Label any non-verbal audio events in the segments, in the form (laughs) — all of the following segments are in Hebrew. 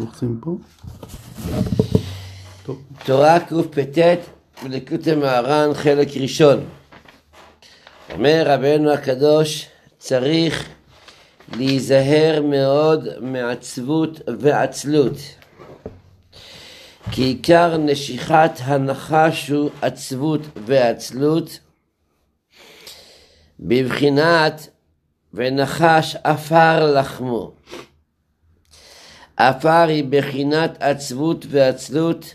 לוחצים פה? טוב. תורה קפ"ט בליקוד המהר"ן חלק ראשון. אומר רבנו הקדוש צריך להיזהר מאוד מעצבות ועצלות כי עיקר נשיכת הנחש הוא עצבות ועצלות בבחינת ונחש עפר לחמו. עפר היא בחינת עצבות ועצלות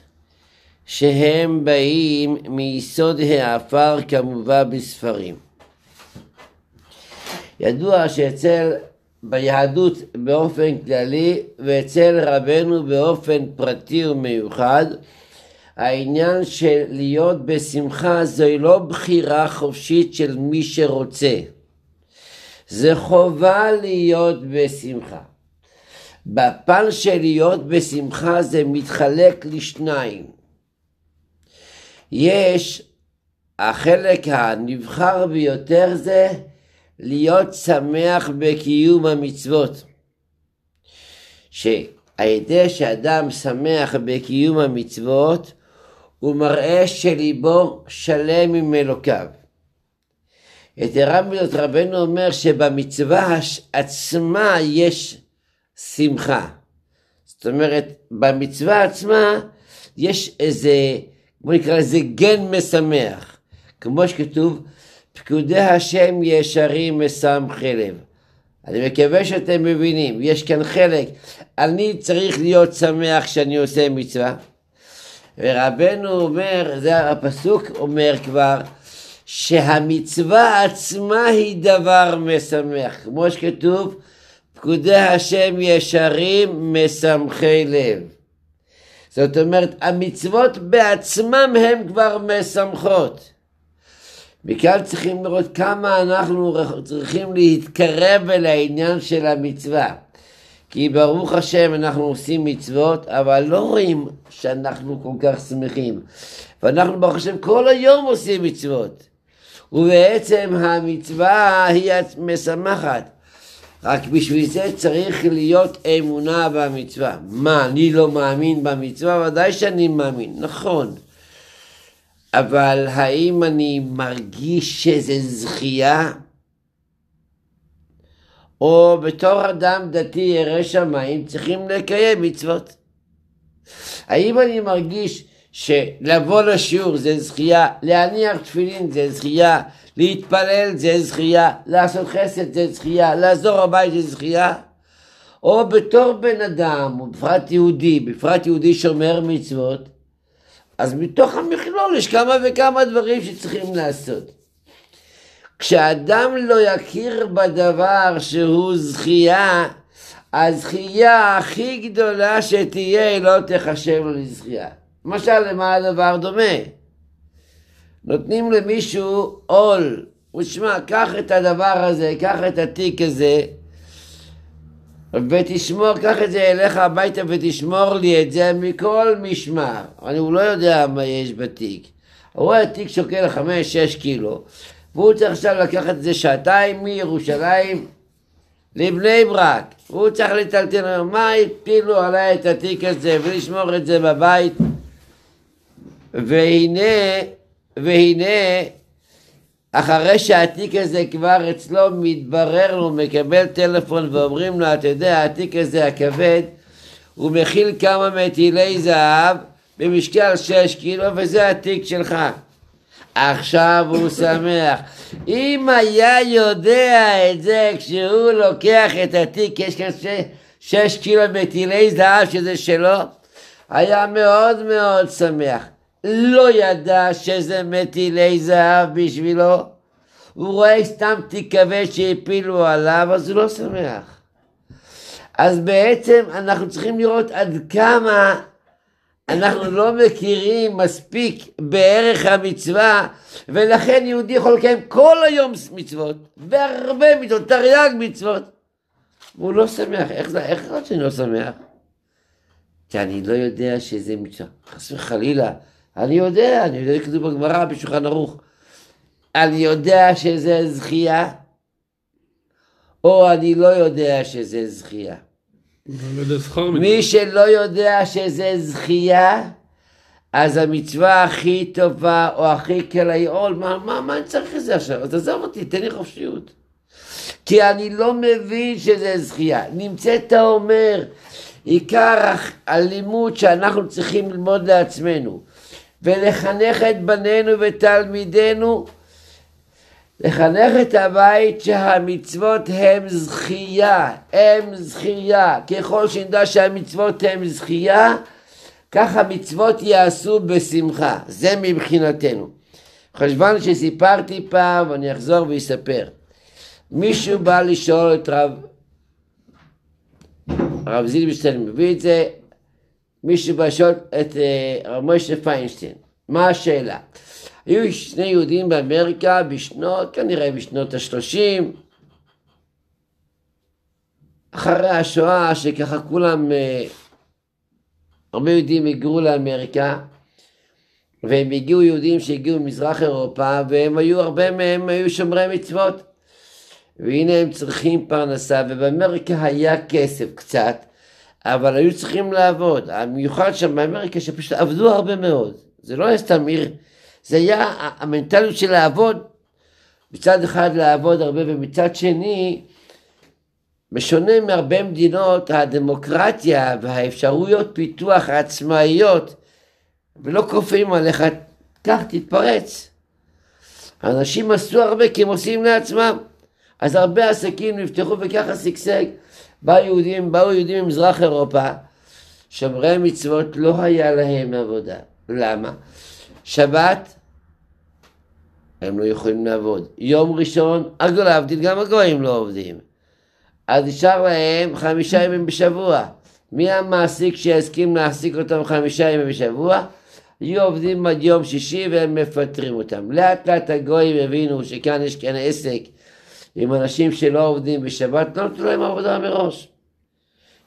שהם באים מיסוד העפר כמובא בספרים. ידוע שאצל ביהדות באופן כללי ואצל רבנו באופן פרטי ומיוחד העניין של להיות בשמחה זוהי לא בחירה חופשית של מי שרוצה זה חובה להיות בשמחה בפן של להיות בשמחה זה מתחלק לשניים יש החלק הנבחר ביותר זה להיות שמח בקיום המצוות. שעל ידי שאדם שמח בקיום המצוות, הוא מראה שליבו שלם עם אלוקיו. יתרה מזאת רבנו אומר שבמצווה עצמה יש שמחה. זאת אומרת, במצווה עצמה יש איזה, בוא נקרא לזה גן משמח. כמו שכתוב, פקודי השם ישרים משמחי לב. אני מקווה שאתם מבינים, יש כאן חלק. אני צריך להיות שמח כשאני עושה מצווה. ורבנו אומר, זה הפסוק אומר כבר, שהמצווה עצמה היא דבר משמח. כמו שכתוב, פקודי השם ישרים משמחי לב. זאת אומרת, המצוות בעצמם הן כבר משמחות. מכאן צריכים לראות כמה אנחנו צריכים להתקרב אל העניין של המצווה. כי ברוך השם אנחנו עושים מצוות, אבל לא רואים שאנחנו כל כך שמחים. ואנחנו ברוך השם כל היום עושים מצוות. ובעצם המצווה היא משמחת. רק בשביל זה צריך להיות אמונה במצווה. מה, אני לא מאמין במצווה? ודאי שאני מאמין, נכון. אבל האם אני מרגיש שזה זכייה? או בתור אדם דתי ירא שמיים צריכים לקיים מצוות? האם אני מרגיש שלבוא לשיעור זה זכייה, להניח תפילין זה זכייה, להתפלל זה זכייה, לעשות חסד זה זכייה, לעזור הבית זה זכייה? או בתור בן אדם, ובפרט יהודי, בפרט יהודי שומר מצוות, אז מתוך המכלול יש כמה וכמה דברים שצריכים לעשות. כשאדם לא יכיר בדבר שהוא זכייה, הזכייה הכי גדולה שתהיה לא תחשב לזכייה. למשל, למה הדבר דומה? נותנים למישהו עול, ושמע, קח את הדבר הזה, קח את התיק הזה, ותשמור, קח את זה אליך הביתה ותשמור לי את זה מכל משמר. אני, הוא לא יודע מה יש בתיק. הוא רואה תיק שוקל חמש, שש קילו, והוא צריך עכשיו לקחת את זה שעתיים מירושלים לבני ברק. הוא צריך לטלטל, מה הפילו עליי את התיק הזה ולשמור את זה בבית? והנה, והנה, אחרי שהתיק הזה כבר אצלו מתברר לו, מקבל טלפון ואומרים לו, אתה יודע, התיק הזה הכבד, הוא מכיל כמה מטילי זהב במשקל 6 קילו וזה התיק שלך. עכשיו הוא שמח. אם היה יודע את זה כשהוא לוקח את התיק, יש כאן 6 קילו מטילי זהב שזה שלו, היה מאוד מאוד שמח. לא ידע שזה מטילי זהב בשבילו, הוא רואה סתם תיק כבד שהפילו עליו, אז הוא לא שמח. אז בעצם אנחנו צריכים לראות עד כמה אנחנו לא מכירים מספיק בערך המצווה, ולכן יהודי יכול לקיים כל היום מצוות, והרבה מצוות, תרי"ג מצוות, והוא לא שמח. איך זה, איך זה שאני לא שמח? כי אני לא יודע שזה מצווה, חס וחלילה. אני יודע, אני יודע, כתוב בגמרא בשולחן ערוך. אני יודע שזה זכייה, או אני לא יודע שזה זכייה. מי שלא יודע שזה זכייה, אז המצווה הכי טובה או הכי קל העול, מה, מה, מה אני צריך את זה עכשיו? אז עזוב אותי, תן לי חופשיות. כי אני לא מבין שזה זכייה. נמצאת אומר, עיקר הלימוד שאנחנו צריכים ללמוד לעצמנו ולחנך את בנינו ותלמידינו, לחנך את הבית שהמצוות הם זכייה, הם זכייה. ככל שנדע שהמצוות הם זכייה, ככה מצוות יעשו בשמחה. זה מבחינתנו. חשבן שסיפרתי פעם, ואני אחזור ואספר. מישהו בא לשאול את רב, הרב זילבשטיין מביא את זה, מישהו בא לשאול את אה, רב משה פיינשטיין, מה השאלה? היו שני יהודים באמריקה בשנות, כנראה בשנות השלושים, אחרי השואה, שככה כולם, אה, הרבה יהודים היגרו לאמריקה, והם הגיעו יהודים שהגיעו ממזרח אירופה, והם היו, הרבה מהם היו שומרי מצוות. והנה הם צריכים פרנסה, ובאמריקה היה כסף קצת, אבל היו צריכים לעבוד. המיוחד שם באמריקה שפשוט עבדו הרבה מאוד. זה לא היה סתם עיר, זה היה המנטליות של לעבוד, מצד אחד לעבוד הרבה ומצד שני, בשונה מהרבה מדינות, הדמוקרטיה והאפשרויות פיתוח העצמאיות, ולא כופים עליך, קח תתפרץ. אנשים עשו הרבה כי הם עושים לעצמם. אז הרבה עסקים נפתחו וככה שגשג. באו יהודים, באו יהודים ממזרח אירופה, שומרי מצוות לא היה להם עבודה. למה? שבת, הם לא יכולים לעבוד. יום ראשון, הגדול להבדיל, גם הגויים לא עובדים. אז נשאר להם חמישה ימים בשבוע. מי המעסיק שיסכים להעסיק אותם חמישה ימים בשבוע? יהיו עובדים עד יום שישי והם מפטרים אותם. לאט לאט הגויים הבינו שכאן יש כאן עסק עם אנשים שלא עובדים בשבת, לא נתנו להם עבודה מראש.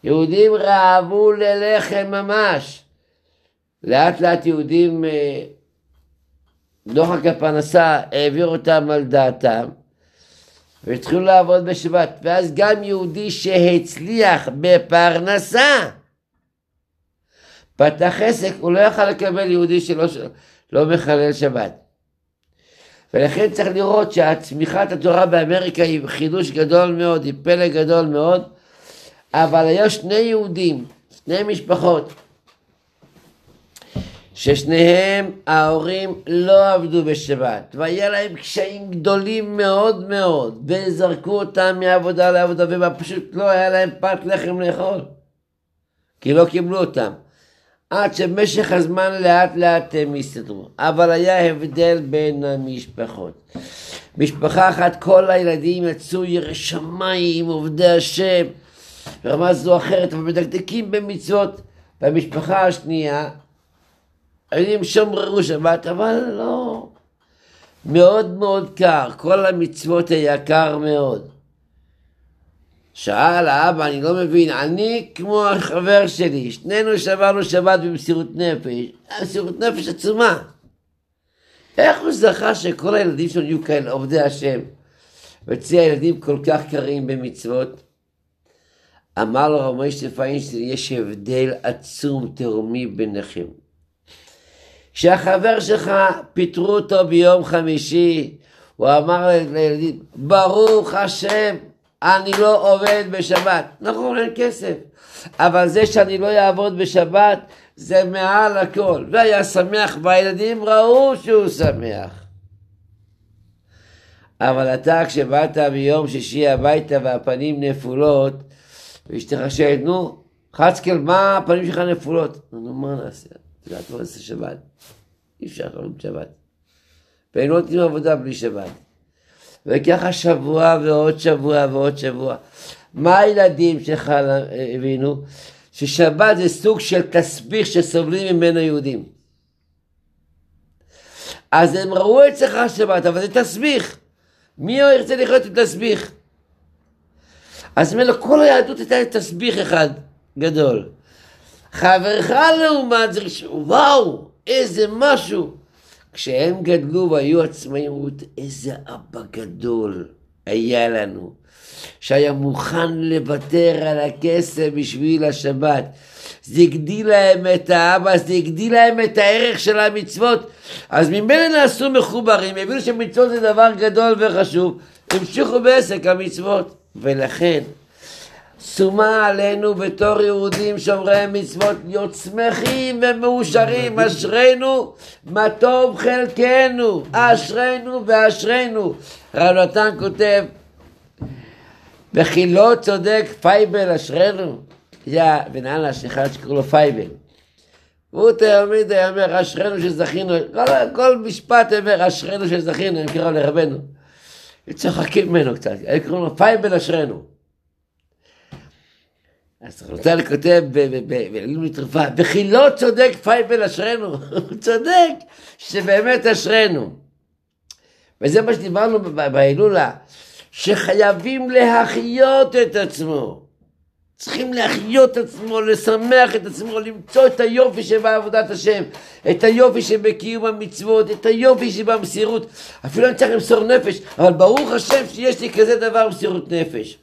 יהודים רעבו ללחם ממש. לאט לאט יהודים, אה, דוחק הפרנסה העביר אותם על דעתם, והתחילו לעבוד בשבת. ואז גם יהודי שהצליח בפרנסה, פתח עסק, הוא לא יכל לקבל יהודי שלא לא מחלל שבת. ולכן צריך לראות שהצמיחת התורה באמריקה היא חידוש גדול מאוד, היא פלא גדול מאוד, אבל היו שני יהודים, שני משפחות, ששניהם ההורים לא עבדו בשבת, והיה להם קשיים גדולים מאוד מאוד, וזרקו אותם מעבודה לעבודה, ופשוט לא היה להם פת לחם לאכול, כי לא קיבלו אותם. עד שבמשך הזמן לאט לאט הם הסתדרו. אבל היה הבדל בין המשפחות. משפחה אחת, כל הילדים יצאו ירא שמיים, עובדי השם, ברמה זו או אחרת, אבל מדקדקים במצוות. והמשפחה השנייה, הילדים שומרו שבת, אבל לא. מאוד מאוד קר, כל המצוות היה קר מאוד. שאל האבא, אני לא מבין, אני כמו החבר שלי, שנינו שברנו שבת במסירות נפש, מסירות נפש עצומה. איך הוא זכה שכל הילדים שלנו יהיו כאלה עובדי השם, ואצלי הילדים כל כך קרים במצוות? אמר לו רב מוישה פיינשטיין, יש הבדל עצום תהומי ביניכם. כשהחבר שלך פיטרו אותו ביום חמישי, הוא אמר לילדים, ברוך השם, אני לא עובד בשבת. נכון, אין כסף. אבל זה שאני לא אעבוד בשבת, זה מעל הכל. והיה שמח, והילדים ראו שהוא שמח. אבל אתה, כשבאת ביום שישי הביתה והפנים נפולות, ואשתך שואלת, נו, חצקל, מה הפנים שלך נפולות? נו, מה נעשה? אתה יודע, מה נעשה שבת? אי אפשר לחלום בשבת. והם לא נותנים עבודה בלי שבת. וככה שבוע ועוד שבוע ועוד שבוע. מה הילדים שלך הבינו? ששבת זה סוג של תסביך שסובלים ממנו יהודים. אז הם ראו אצלך שבת, אבל זה תסביך. מי ירצה לחיות עם תסביך? אז ממנו כל היהדות הייתה תסביך אחד גדול. חברך לעומת זה, וואו, איזה משהו. כשהם גדלו והיו עצמאים, אמרו, איזה אבא גדול, היה לנו, שהיה מוכן לוותר על הכסף בשביל השבת. זה הגדיל להם את האבא, זה הגדיל להם את הערך של המצוות. אז ממילא נעשו מחוברים, הבינו שמצוות זה דבר גדול וחשוב, המשיכו בעסק המצוות. ולכן, שומה עלינו בתור יהודים שומרי מצוות להיות שמחים ומאושרים, אשרינו מה טוב חלקנו, אשרינו ואשרינו. רב נתן כותב, וכי לא צודק פייבל אשרינו, זה הבן אנ"ש אחד שקוראים לו פייבל. הוא תמיד היה אומר אשרינו שזכינו, כל, כל משפט אומר אשרינו שזכינו, הם קראו לרבנו. צוחקים ממנו קצת, הם קוראים לו פייבל אשרינו. אז רב נתן כותב בעלים לתרופה, וכי לא צודק פייבל אשרנו, (laughs) הוא צודק שבאמת אשרנו. וזה מה שדיברנו בהילולה, שחייבים להחיות את עצמו. צריכים להחיות את עצמו, לשמח את עצמו, למצוא את היופי שבעבודת השם, את היופי שבקיום המצוות, את היופי שבמסירות. אפילו אני צריך למסור נפש, אבל ברוך השם שיש לי כזה דבר מסירות נפש.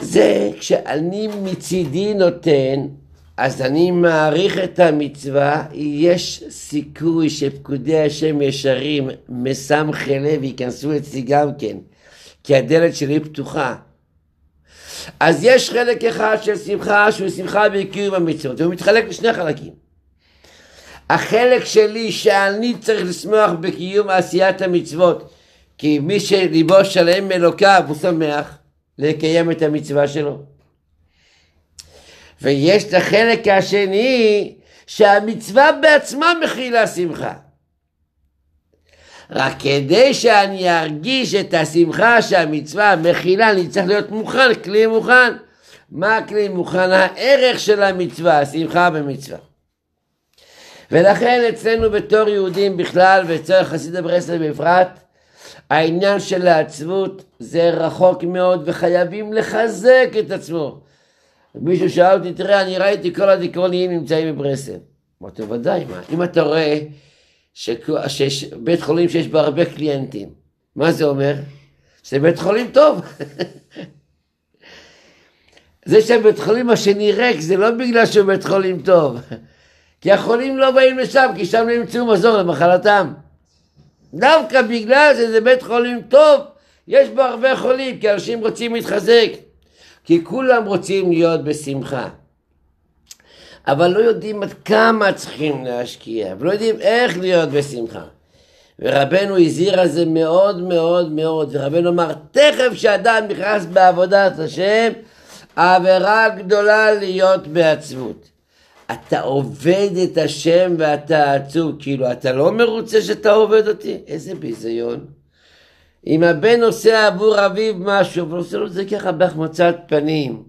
זה כשאני מצידי נותן, אז אני מעריך את המצווה, יש סיכוי שפקודי השם ישרים, מסמכי לב, ייכנסו אצלי גם כן, כי הדלת שלי פתוחה. אז יש חלק אחד של שמחה שהוא שמחה בקיום המצוות, והוא מתחלק לשני חלקים. החלק שלי שאני צריך לשמוח בקיום עשיית המצוות, כי מי שליבו שלם מאלוקיו הוא שמח, לקיים את המצווה שלו. ויש את החלק השני שהמצווה בעצמה מכילה שמחה. רק כדי שאני ארגיש את השמחה שהמצווה מכילה, אני צריך להיות מוכן, כלי מוכן. מה הכלי מוכן? הערך של המצווה, השמחה במצווה. ולכן אצלנו בתור יהודים בכלל, ואצל חסיד הברסלב בפרט, העניין של העצבות זה רחוק מאוד וחייבים לחזק את עצמו. מישהו שאל אותי, תראה, אני ראיתי כל הדיכאוניים נמצאים בברסלב. אמרתי ודאי, מה? אם אתה רואה שיש בית חולים שיש בו הרבה קליינטים, מה זה אומר? שזה בית חולים טוב. (laughs) זה שהבית חולים השני ריק, זה לא בגלל שהוא בית חולים טוב. כי החולים לא באים לשם, כי שם לא ימצאו מזור למחלתם. דווקא בגלל שזה בית חולים טוב, יש בו הרבה חולים, כי אנשים רוצים להתחזק. כי כולם רוצים להיות בשמחה. אבל לא יודעים עד כמה צריכים להשקיע, ולא יודעים איך להיות בשמחה. ורבנו הזהיר על זה מאוד מאוד מאוד, ורבנו אמר, תכף שאדם נכנס בעבודת השם, עבירה גדולה להיות בעצבות. אתה עובד את השם ואתה עצוב, כאילו אתה לא מרוצה שאתה עובד אותי? איזה ביזיון. אם הבן עושה עבור אביו משהו, ועושה לו את זה ככה בהחמצת פנים.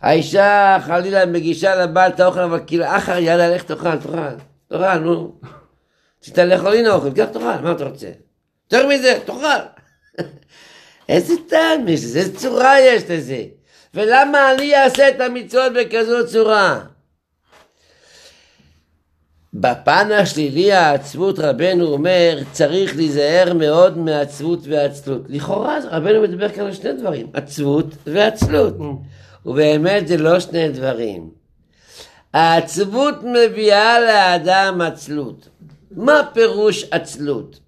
האישה חלילה מגישה לבעל את האוכל, אבל כאילו אחר יאללה לך תאכל, תאכל, תאכל, נו. רצית לאכול הנה אוכל, קח תאכל, מה אתה רוצה? יותר מזה, תאכל. (laughs) איזה טעם יש לזה, איזה צורה יש לזה. ולמה אני אעשה את המצוות בכזו צורה? בפן השלילי העצבות רבנו אומר צריך להיזהר מאוד מעצבות ועצלות. לכאורה רבנו מדבר כאן על שני דברים, עצבות ועצלות. Mm. ובאמת זה לא שני דברים. העצבות מביאה לאדם עצלות. מה פירוש עצלות?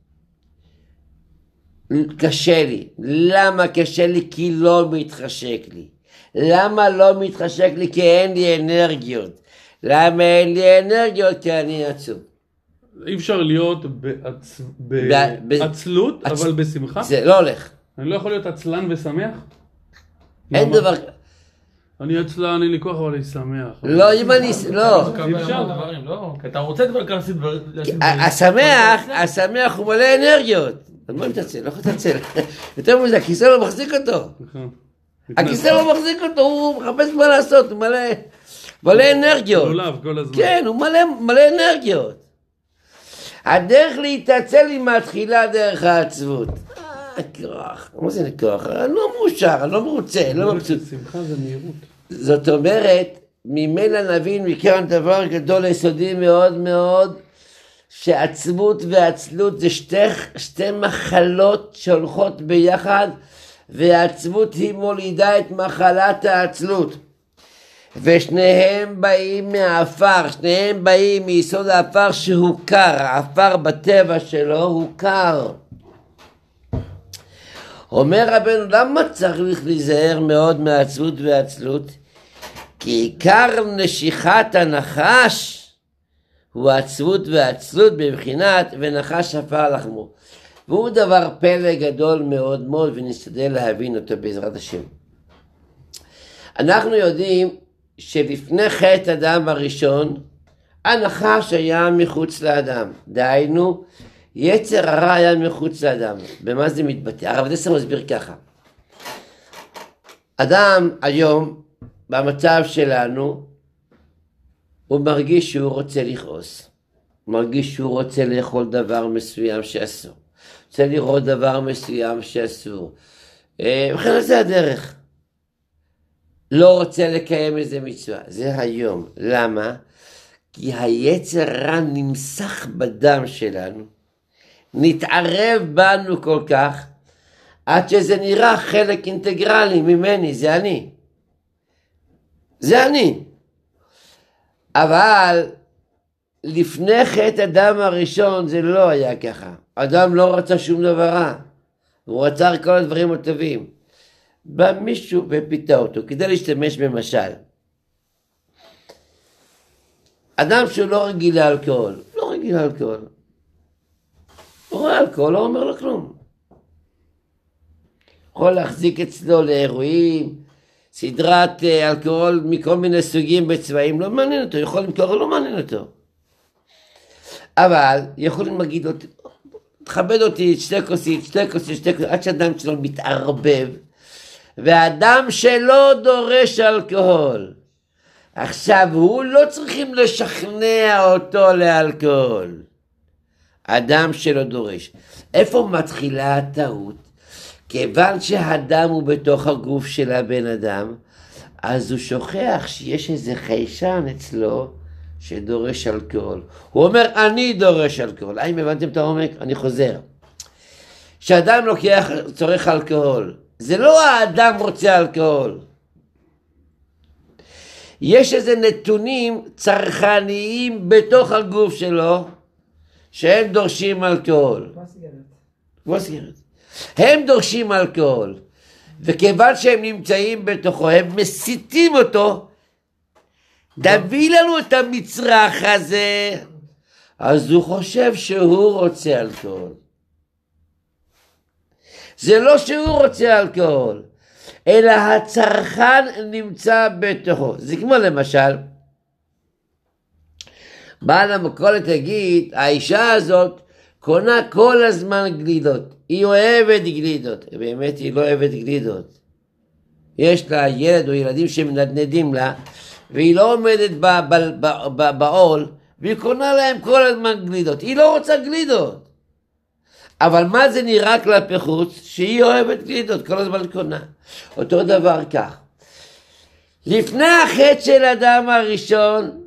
קשה לי. למה קשה לי? כי לא מתחשק לי. למה לא מתחשק לי? כי אין לי אנרגיות. למה אין לי אנרגיות? כי אני עצוב. אי אפשר להיות בעצלות, אבל בשמחה? זה לא הולך. אני לא יכול להיות עצלן ושמח? אין דבר... אני עצלן, אין לי כוח, אבל אני שמח. לא, אם אני... לא. לא. אתה רוצה כבר כמה דברים. השמח, השמח הוא מלא אנרגיות. על מה מתעצל? לא יכול להתעצל. (laughs) יותר מזה, הכיסא לא מחזיק אותו. הכיסא לא מחזיק אותו, הוא מחפש מה לעשות, הוא מלא, מלא אנרגיות. לולב כל הזמן. כן, הוא מלא, מלא אנרגיות. הדרך להתעצל היא מתחילה דרך העצבות. כוח, מה זה כוח? אני לא מאושר, אני לא מרוצה, אני לא מבסוט. שמחה זה מהירות. זאת אומרת, ממילא נבין מכאן דבר גדול יסודי מאוד מאוד, שעצמות ועצלות זה שתי, שתי מחלות שהולכות ביחד, והעצמות היא מולידה את מחלת העצלות. ושניהם באים מהעפר, שניהם באים מיסוד העפר שהוא קר, העפר בטבע שלו הוא קר. אומר רבנו, למה צריך להיזהר מאוד מעצבות ועצלות? כי עיקר נשיכת הנחש הוא עצבות ועצלות בבחינת ונחש עפר לחמו. והוא דבר פלא גדול מאוד מאוד ונשתדל להבין אותו בעזרת השם. אנחנו יודעים שלפני חטא אדם הראשון הנחש היה מחוץ לאדם. דהיינו יצר הרע היה מחוץ לאדם. במה זה מתבטא? הרב דסר מסביר ככה. אדם היום במצב שלנו הוא מרגיש שהוא רוצה לכעוס. הוא מרגיש שהוא רוצה לאכול דבר מסוים שאסור. רוצה לראות דבר מסוים שאסור. אה, ובכן זה הדרך. לא רוצה לקיים איזה מצווה. זה היום. למה? כי היצר רע נמסך בדם שלנו, נתערב בנו כל כך, עד שזה נראה חלק אינטגרלי ממני, זה אני. זה אני. אבל לפני חטא אדם הראשון זה לא היה ככה. אדם לא רצה שום דבר רע, הוא רצה כל הדברים הטובים. בא מישהו ופיתה אותו, כדי להשתמש במשל. אדם שהוא לא רגיל לאלכוהול, לא רגיל לאלכוהול. הוא רואה אלכוהול, לא אומר לו כלום. יכול להחזיק אצלו לאירועים, סדרת אה, אלכוהול מכל מיני סוגים בצבעים, לא מעניין אותו, יכול למכור, לא מעניין אותו. אבל יכולים להגיד לו, תכבד אותי, שתי כוסית, שתי כוסית, שתי כוסית, עד שאדם שלו מתערבב, ואדם שלא דורש אלכוהול. עכשיו, הוא לא צריכים לשכנע אותו לאלכוהול. אדם שלא דורש. איפה מתחילה הטעות? כיוון שהדם הוא בתוך הגוף של הבן אדם, אז הוא שוכח שיש איזה חיישן אצלו שדורש אלכוהול. הוא אומר, אני דורש אלכוהול. האם הבנתם את העומק? אני חוזר. כשאדם לוקח, צורך אלכוהול, זה לא האדם רוצה אלכוהול. יש איזה נתונים צרכניים בתוך הגוף שלו שהם דורשים אלכוהול. כמו סיגרת. הם דורשים אלכוהול, וכיוון שהם נמצאים בתוכו, הם מסיתים אותו, תביא לנו את המצרך הזה, אז הוא חושב שהוא רוצה אלכוהול. זה לא שהוא רוצה אלכוהול, אלא הצרכן נמצא בתוכו. זה כמו למשל, בעל המכולת יגיד, האישה הזאת קונה כל הזמן גלידות. היא אוהבת גלידות. באמת היא לא אוהבת גלידות. יש לה ילד או ילדים שמנדנדים לה, והיא לא עומדת בעול, והיא קונה להם כל הזמן גלידות. היא לא רוצה גלידות. אבל מה זה נראה כלפי חוץ? שהיא אוהבת גלידות, כל הזמן קונה. אותו דבר כך. לפני החטא של אדם הראשון,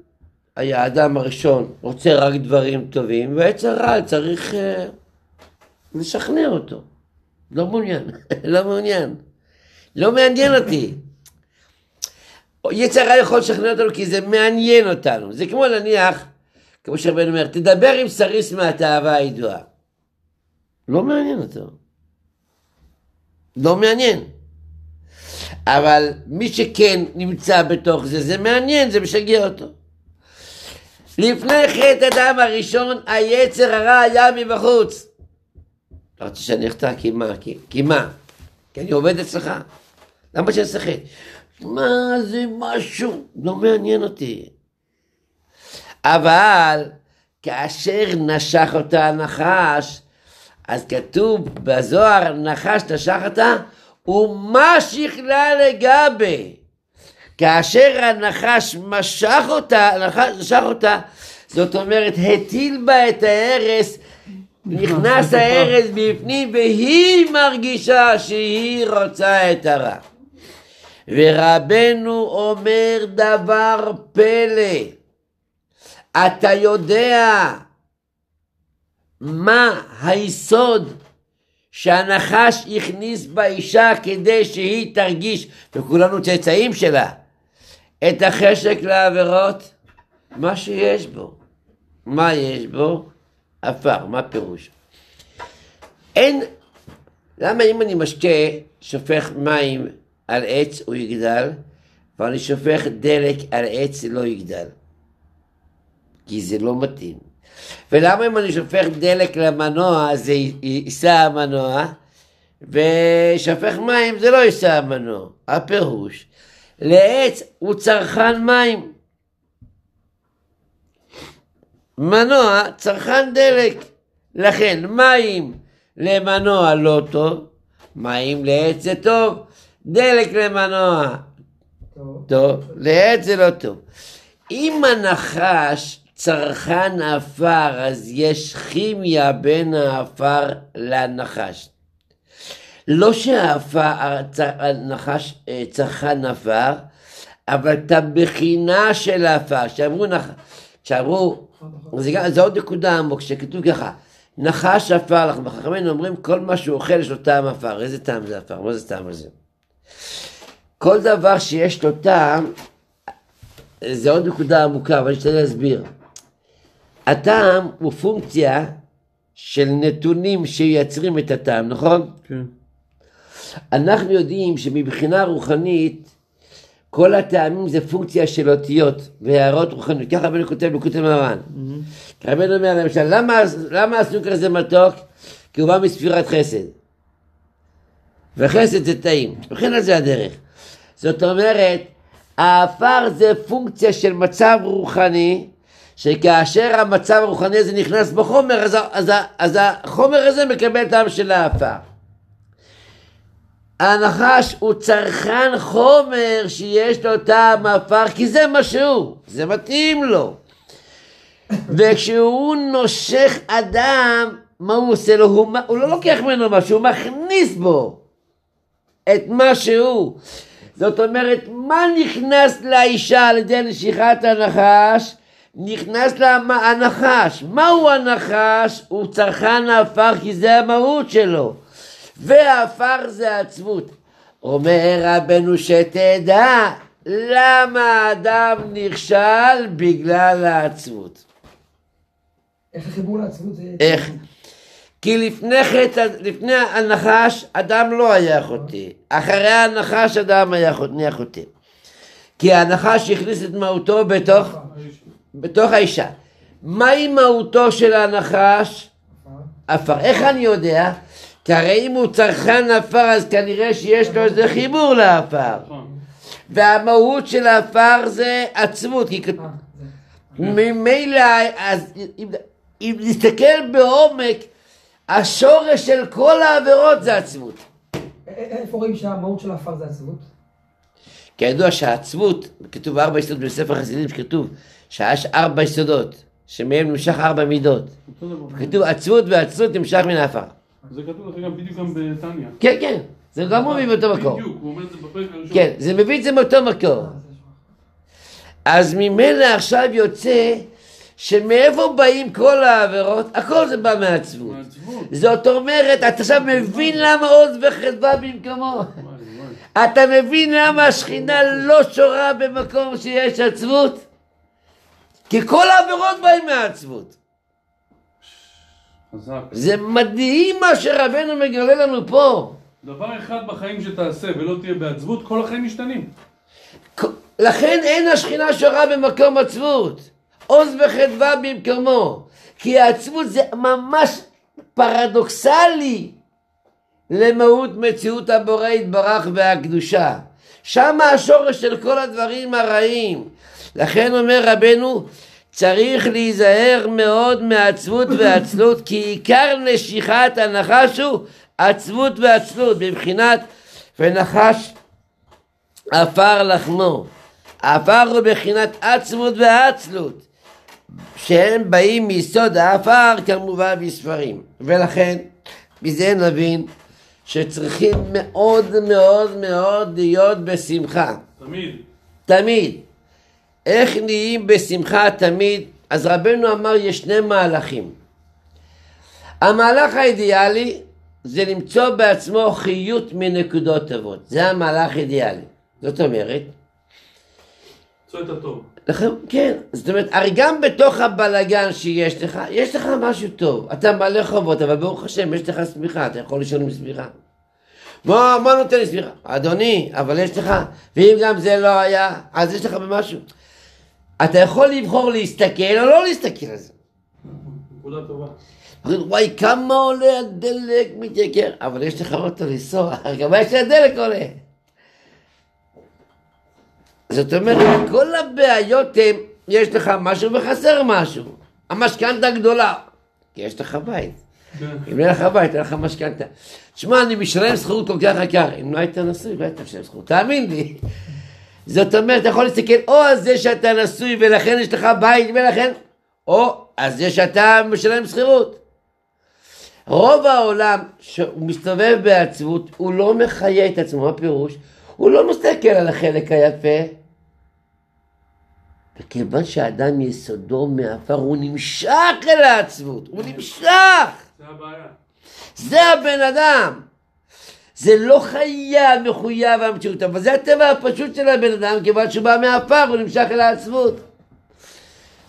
היה האדם הראשון רוצה רק דברים טובים, ועץ הרע צריך uh, לשכנע אותו. לא מעוניין, (laughs) לא מעוניין. לא מעניין אותי. יצר הרע יכול לשכנע אותנו כי זה מעניין אותנו. זה כמו נניח, כמו שרבן אומר, תדבר עם סריס מהתאווה הידועה. לא מעניין אותו. לא מעניין. אבל מי שכן נמצא בתוך זה, זה מעניין, זה משגע אותו. לפני חטא אדם הראשון, היצר הרע היה מבחוץ. לא רוצה שאני אחטא, כי מה? כי, כי מה? כי אני עובד אצלך. למה שאני חטא? מה זה משהו? לא מעניין אותי. אבל כאשר נשך אותה הנחש, אז כתוב בזוהר, נחש נשך אותה, ומשיך לה לגבי. כאשר הנחש משך אותה, הנחש משך אותה, זאת אומרת, הטיל בה את ההרס, נכנס ההרס בפנים, והיא מרגישה שהיא רוצה את הרע. ורבנו אומר דבר פלא, אתה יודע מה היסוד שהנחש הכניס באישה כדי שהיא תרגיש, וכולנו צאצאים שלה, את החשק לעבירות? מה שיש בו. מה יש בו? עפר, מה פירוש? אין, למה אם אני משקה, שופך מים על עץ הוא יגדל, ואני שופך דלק על עץ לא יגדל? כי זה לא מתאים. ולמה אם אני שופך דלק למנוע זה יישא המנוע, ושופך מים זה לא יישא המנוע? הפירוש, לעץ הוא צרכן מים. מנוע צרכן דלק. לכן מים למנוע לא טוב, מים לעץ זה טוב, דלק למנוע טוב. טוב, לעץ זה לא טוב. אם הנחש צרכן עפר, אז יש כימיה בין העפר לנחש. לא שהעפר, הצ- הנחש אה, צרכן עפר, אבל את הבחינה של העפר. שאמרו, נח... שאמרו, זה, גם- זה עוד נקודה עמוק, שכתוב ככה, נחש עפר לך, חכמינו אומרים כל מה שהוא אוכל יש לו טעם עפר, איזה טעם זה עפר? מה זה טעם הזה? כל דבר שיש לו טעם, זה עוד נקודה עמוקה, אבל אני אשתדל להסביר. הטעם הוא פונקציה של נתונים שיוצרים את הטעם, נכון? כן. אנחנו יודעים שמבחינה רוחנית, כל הטעמים זה פונקציה של אותיות והערות רוחניות. ככה רבנו כותב בכותב מרן. רבנו אומר למשל, למה, למה הסוכר זה מתוק? כי הוא בא מספירת חסד. וחסד זה טעים, וכן על זה הדרך. זאת אומרת, העפר זה פונקציה של מצב רוחני, שכאשר המצב הרוחני הזה נכנס בחומר, אז, אז, אז החומר הזה מקבל טעם של העפר. הנחש הוא צרכן חומר שיש לו טעם עפר, כי זה מה שהוא, זה מתאים לו. וכשהוא נושך אדם, מה הוא עושה לו? הוא, הוא לא לוקח ממנו משהו, הוא מכניס בו את מה שהוא. זאת אומרת, מה נכנס לאישה על ידי נשיכת הנחש? נכנס לה הנחש. מהו הנחש? הוא צרכן העפר כי זה המהות שלו. והעפר זה העצבות. אומר רבנו שתדע למה האדם נכשל בגלל העצבות. איך החיבור לעצבות זה... איך? כי לפני חטא, לפני הנחש, אדם לא היה חוטא. אחרי הנחש, אדם היה חוטא, נהיה חוטא. כי הנחש הכניס את מהותו בתוך, בתוך האישה. מהי מהותו של הנחש? עפר. איך אני יודע? כי הרי אם הוא צרכן עפר, אז כנראה שיש לו איזה חיבור לעפר. נכון. והמהות של העפר זה עצמות. כי. אה. ממילא, אז אם, אם נסתכל בעומק, השורש של כל העבירות זה עצבות. א- איפה רואים שהמהות של העפר זה עצבות? כידוע שהעצבות, כתוב ארבע יסודות בספר חסידים שכתוב שיש ארבע יסודות, שמהם נמשך ארבע מידות. כתוב עצבות ועצלות נמשך מן העפר. זה כתוב לך גם בדיוק גם בתניא. כן, כן, זה גם הוא מביא באותו מקור. בדיוק, הוא אומר את זה בפרק הראשון. כן, זה מביא את זה מאותו מקור. אה. אז ממילא עכשיו יוצא שמאיפה באים כל העבירות? הכל זה בא מעצבות. מעצבות. זאת אומרת, אתה עכשיו מבין למה עוז וחדווה במקומו. אתה מבין למה השכינה לא שורה במקום שיש עצבות? כי כל העבירות באים מעצבות. זה מדהים מה שרבנו מגלה לנו פה. דבר אחד בחיים שתעשה ולא תהיה בעצבות, כל החיים משתנים. לכן אין השכינה שורה במקום עצבות. עוז וחדווה במקומו. כי העצבות זה ממש פרדוקסלי למהות מציאות הבורא יתברך והקדושה. שם השורש של כל הדברים הרעים. לכן אומר רבנו, צריך להיזהר מאוד מעצבות ועצלות, כי עיקר נשיכת הנחש הוא עצבות ועצלות, בבחינת ונחש עפר לחמו. עפר הוא בחינת עצמות ועצלות, שהם באים מיסוד העפר כמובן בספרים. ולכן, מזה נבין שצריכים מאוד מאוד מאוד להיות בשמחה. תמיד. תמיד. איך נהיים בשמחה תמיד? אז רבנו אמר יש שני מהלכים. המהלך האידיאלי זה למצוא בעצמו חיות מנקודות טובות. זה המהלך האידיאלי. זאת אומרת, מצוא את הטוב. לכן, כן, זאת אומרת, הרי גם בתוך הבלגן שיש לך, יש לך משהו טוב. אתה מלא חובות, אבל ברוך השם, יש לך שמיכה, אתה יכול לישון עם שמיכה. מה, מה נותן לי שמיכה? אדוני, אבל יש לך, ואם גם זה לא היה, אז יש לך במשהו. אתה יכול לבחור להסתכל או לא להסתכל על זה. נקודה טובה. וואי, כמה עולה הדלק מתייקר, אבל יש לך אוטו לנסוע, (laughs) גם יש הדלק עולה. זאת אומרת, כל הבעיות הן, יש לך משהו וחסר משהו. המשכנתה גדולה, כי יש לך בית. אם אין לך בית, אין לך משכנתה. תשמע, אני משלם שכירות כל כך יקר. אם לא היית נשוי, לא היית משלם שכירות. תאמין לי. זאת אומרת, אתה יכול להסתכל או על זה שאתה נשוי ולכן יש לך בית ולכן, או על זה שאתה משלם שכירות. רוב העולם שהוא מסתובב בעצבות, הוא לא מחיה את עצמו, מה פירוש? הוא לא מסתכל על החלק היפה. וכיוון שאדם יסודו מעפר, הוא נמשך אל העצבות, הוא נמשך! זה הבעיה. זה הבן אדם. זה לא חיה מחויב המציאות, אבל זה הטבע הפשוט של הבן אדם, כיוון שהוא בא מעפר, הוא נמשך אל העצבות.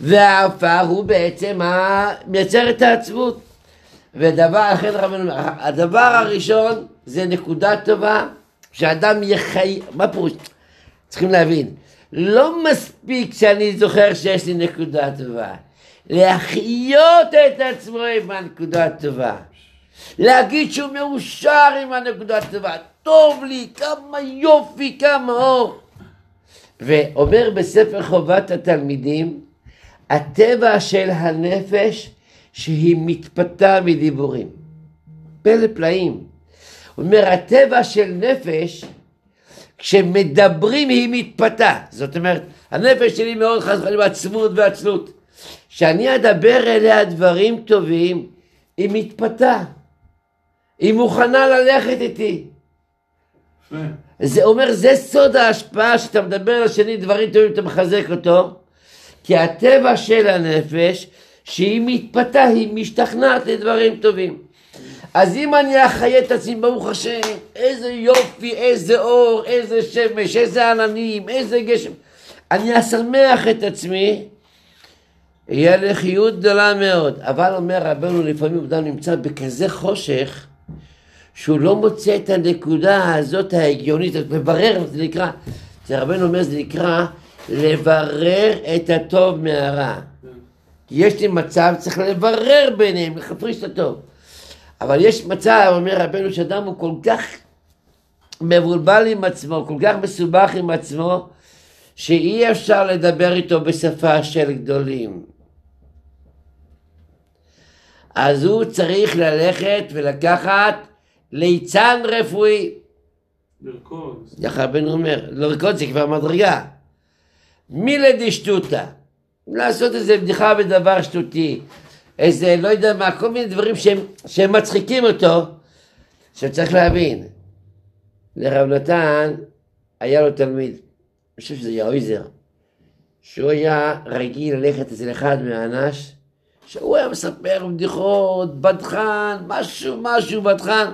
והעפר הוא בעצם ה... מייצר את העצבות. ודבר, לכן רבנו אומר, הדבר הראשון זה נקודה טובה, שאדם יחי... מה פירוש? צריכים להבין, לא מספיק שאני זוכר שיש לי נקודה טובה, להחיות את עצמו עם הנקודה הטובה. להגיד שהוא מאושר עם הנקודה הטובה, טוב לי, כמה יופי, כמה אור. ואומר בספר חובת התלמידים, הטבע של הנפש שהיא מתפתה מדיבורים. פלא פלאים. הוא אומר, הטבע של נפש, כשמדברים היא מתפתה. זאת אומרת, הנפש שלי מאוד חס וחלילה עצמות ועצלות. כשאני אדבר אליה דברים טובים, היא מתפתה. היא מוכנה ללכת איתי. זה אומר, זה סוד ההשפעה, שאתה מדבר לשני דברים טובים, אתה מחזק אותו. כי הטבע של הנפש, שהיא מתפתה, היא משתכנעת לדברים טובים. אז אם אני אחיה את עצמי, ברוך השם, איזה יופי, איזה אור, איזה שמש, איזה עננים, איזה גשם. אני אשמח את עצמי, יהיה לחיות גדולה מאוד. אבל אומר רבנו, לפעמים אדם נמצא בכזה חושך, שהוא לא מוצא את הנקודה הזאת ההגיונית, אז לברר, זה נקרא, זה רבנו אומר, זה נקרא לברר את הטוב מהרע. כי יש לי מצב, צריך לברר ביניהם, להפריש את הטוב. אבל יש מצב, אומר רבנו, שאדם הוא כל כך מבולבל עם עצמו, כל כך מסובך עם עצמו, שאי אפשר לדבר איתו בשפה של גדולים. אז הוא צריך ללכת ולקחת ליצן רפואי. לרקוד. ככה רבנו אומר, לרקוד זה כבר מדרגה. מילה דשטותא. לעשות איזה בדיחה בדבר שטותי. איזה, לא יודע מה, כל מיני דברים שהם, שהם מצחיקים אותו. שצריך להבין, לרב נתן היה לו תלמיד, אני חושב שזה יאויזר, שהוא היה רגיל ללכת אצל אחד מהאנש, שהוא היה מספר בדיחות, בדחן, משהו, משהו, בדחן.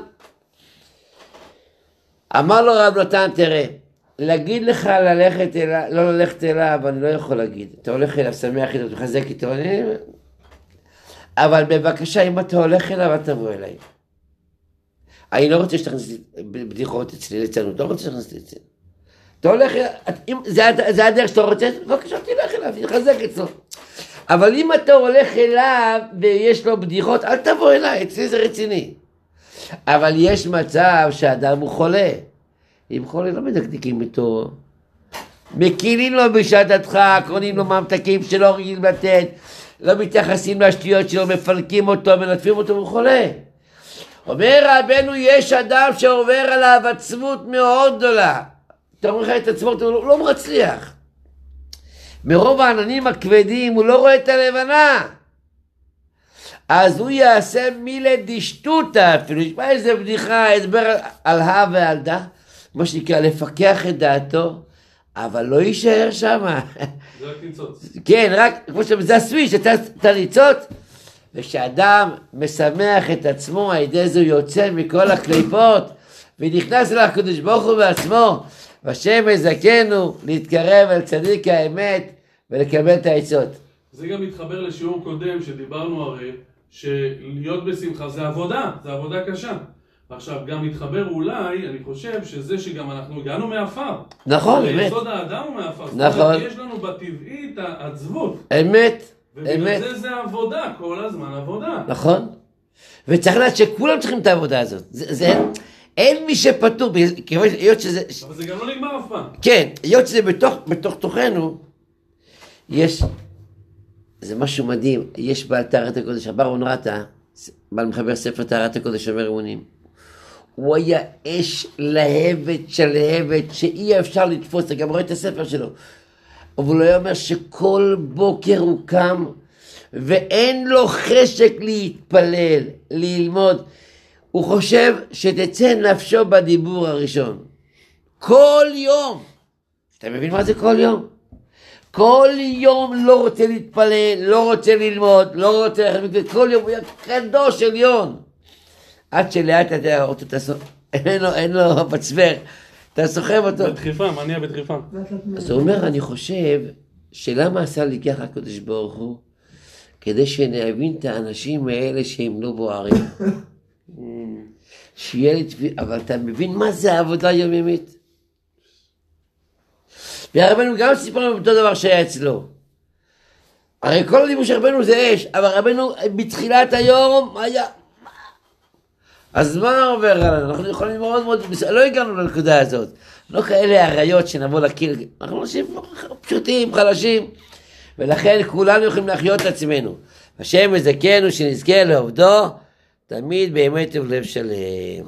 אמר לו רב נתן, תראה, להגיד לך ללכת אליו, לא ללכת אליו, אני לא יכול להגיד. אתה הולך אליו, שמח איתו, מחזק איתו, אני... אבל בבקשה, אם אתה הולך אליו, אל תבוא אליי. אני לא רוצה שתכניס בדיחות אצלי ליצנות, לא רוצה שתכניס לי אצלי. אתה הולך, אם זה, זה הדרך שאתה רוצה, בבקשה תלך אליו, תחזק אצלו. אבל אם אתה הולך אליו ויש לו בדיחות, אל תבוא אליי, אצלי זה רציני. אבל יש מצב שאדם הוא חולה. אם חולה לא מדקדקים איתו. מקילים לו בשעת הדחק, קונים לו ממתקים שלא רגילים לתת, לא מתייחסים לשטויות שלו, מפלקים אותו, מלטפים אותו, הוא חולה. אומר רבנו, יש אדם שעובר עליו עצמות מאוד גדולה. אתה אומר לך את עצמות, הוא לא מצליח. מרוב העננים הכבדים הוא לא רואה את הלבנה. אז הוא יעשה מילה דשטותא אפילו, ישמע איזה בדיחה, הסבר על הא ועל דה, מה שנקרא לפקח את דעתו, אבל לא יישאר שם. (laughs) זה רק ניצוץ. כן, רק, כמו שאתה, זה הסוויץ', אתה, אתה ניצוץ, וכשאדם משמח את עצמו, על ידי זה הוא יוצא מכל הקליפות, ונכנס אל הקדוש ברוך הוא בעצמו, והשם יזכנו להתקרב אל צדיק האמת ולקבל את העצות. זה גם מתחבר לשיעור קודם שדיברנו הרי, שלהיות בשמחה זה עבודה, זה עבודה קשה. ועכשיו גם מתחבר אולי, אני חושב, שזה שגם אנחנו הגענו מעפר. נכון, אמת, יסוד האדם הוא מעפר. נכון. יש לנו בטבעי את העצבות. אמת, ובגלל אמת, זה זה עבודה, כל הזמן עבודה. נכון. וצריך לדעת שכולם צריכים את העבודה הזאת. זה, זה, אין מי שפטור, היות שזה, אבל זה גם לא נגמר אף פעם. כן, היות שזה בתוך, בתוך תוכנו, יש, זה משהו מדהים, יש בעל טהרת הקודש, הברון רטה, בעל מחבר ספר טהרת הקודש, שומר אמונים. הוא היה אש להבת שלהבת, שאי אפשר לתפוס, אתה גם רואה את הספר שלו. אבל הוא היה אומר שכל בוקר הוא קם, ואין לו חשק להתפלל, ללמוד. הוא חושב שתצא נפשו בדיבור הראשון. כל יום. אתה מבין מה זה כל יום? כל יום לא רוצה להתפלל, לא רוצה ללמוד, לא רוצה ללכת כל יום הוא היה קדוש עליון. עד שלאט לאט אותו, אתה סוחב, אין לו, אין לו מצבר, אתה סוחב אותו. בדחיפה, מניע בדחיפה. אז הוא אומר, אני חושב, שלמה עשה לי ככה הקדוש ברוך הוא? כדי שנבין את האנשים האלה שהם לא בוערים. שיהיה לי תפילה, אבל אתה מבין מה זה עבודה יומיומית? והרבנו גם סיפר לנו אותו דבר שהיה אצלו. הרי כל הדיבור של רבנו זה אש, אבל רבנו בתחילת היום היה... אז מה עובר עלינו? אנחנו יכולים מאוד מאוד, לא הגענו לנקודה הזאת. לא כאלה אריות שנבוא לקיר, אנחנו אנשים פשוטים, חלשים, ולכן כולנו יכולים להחיות את עצמנו. השם יזכנו שנזכה לעובדו תמיד באמת ובלב שלם.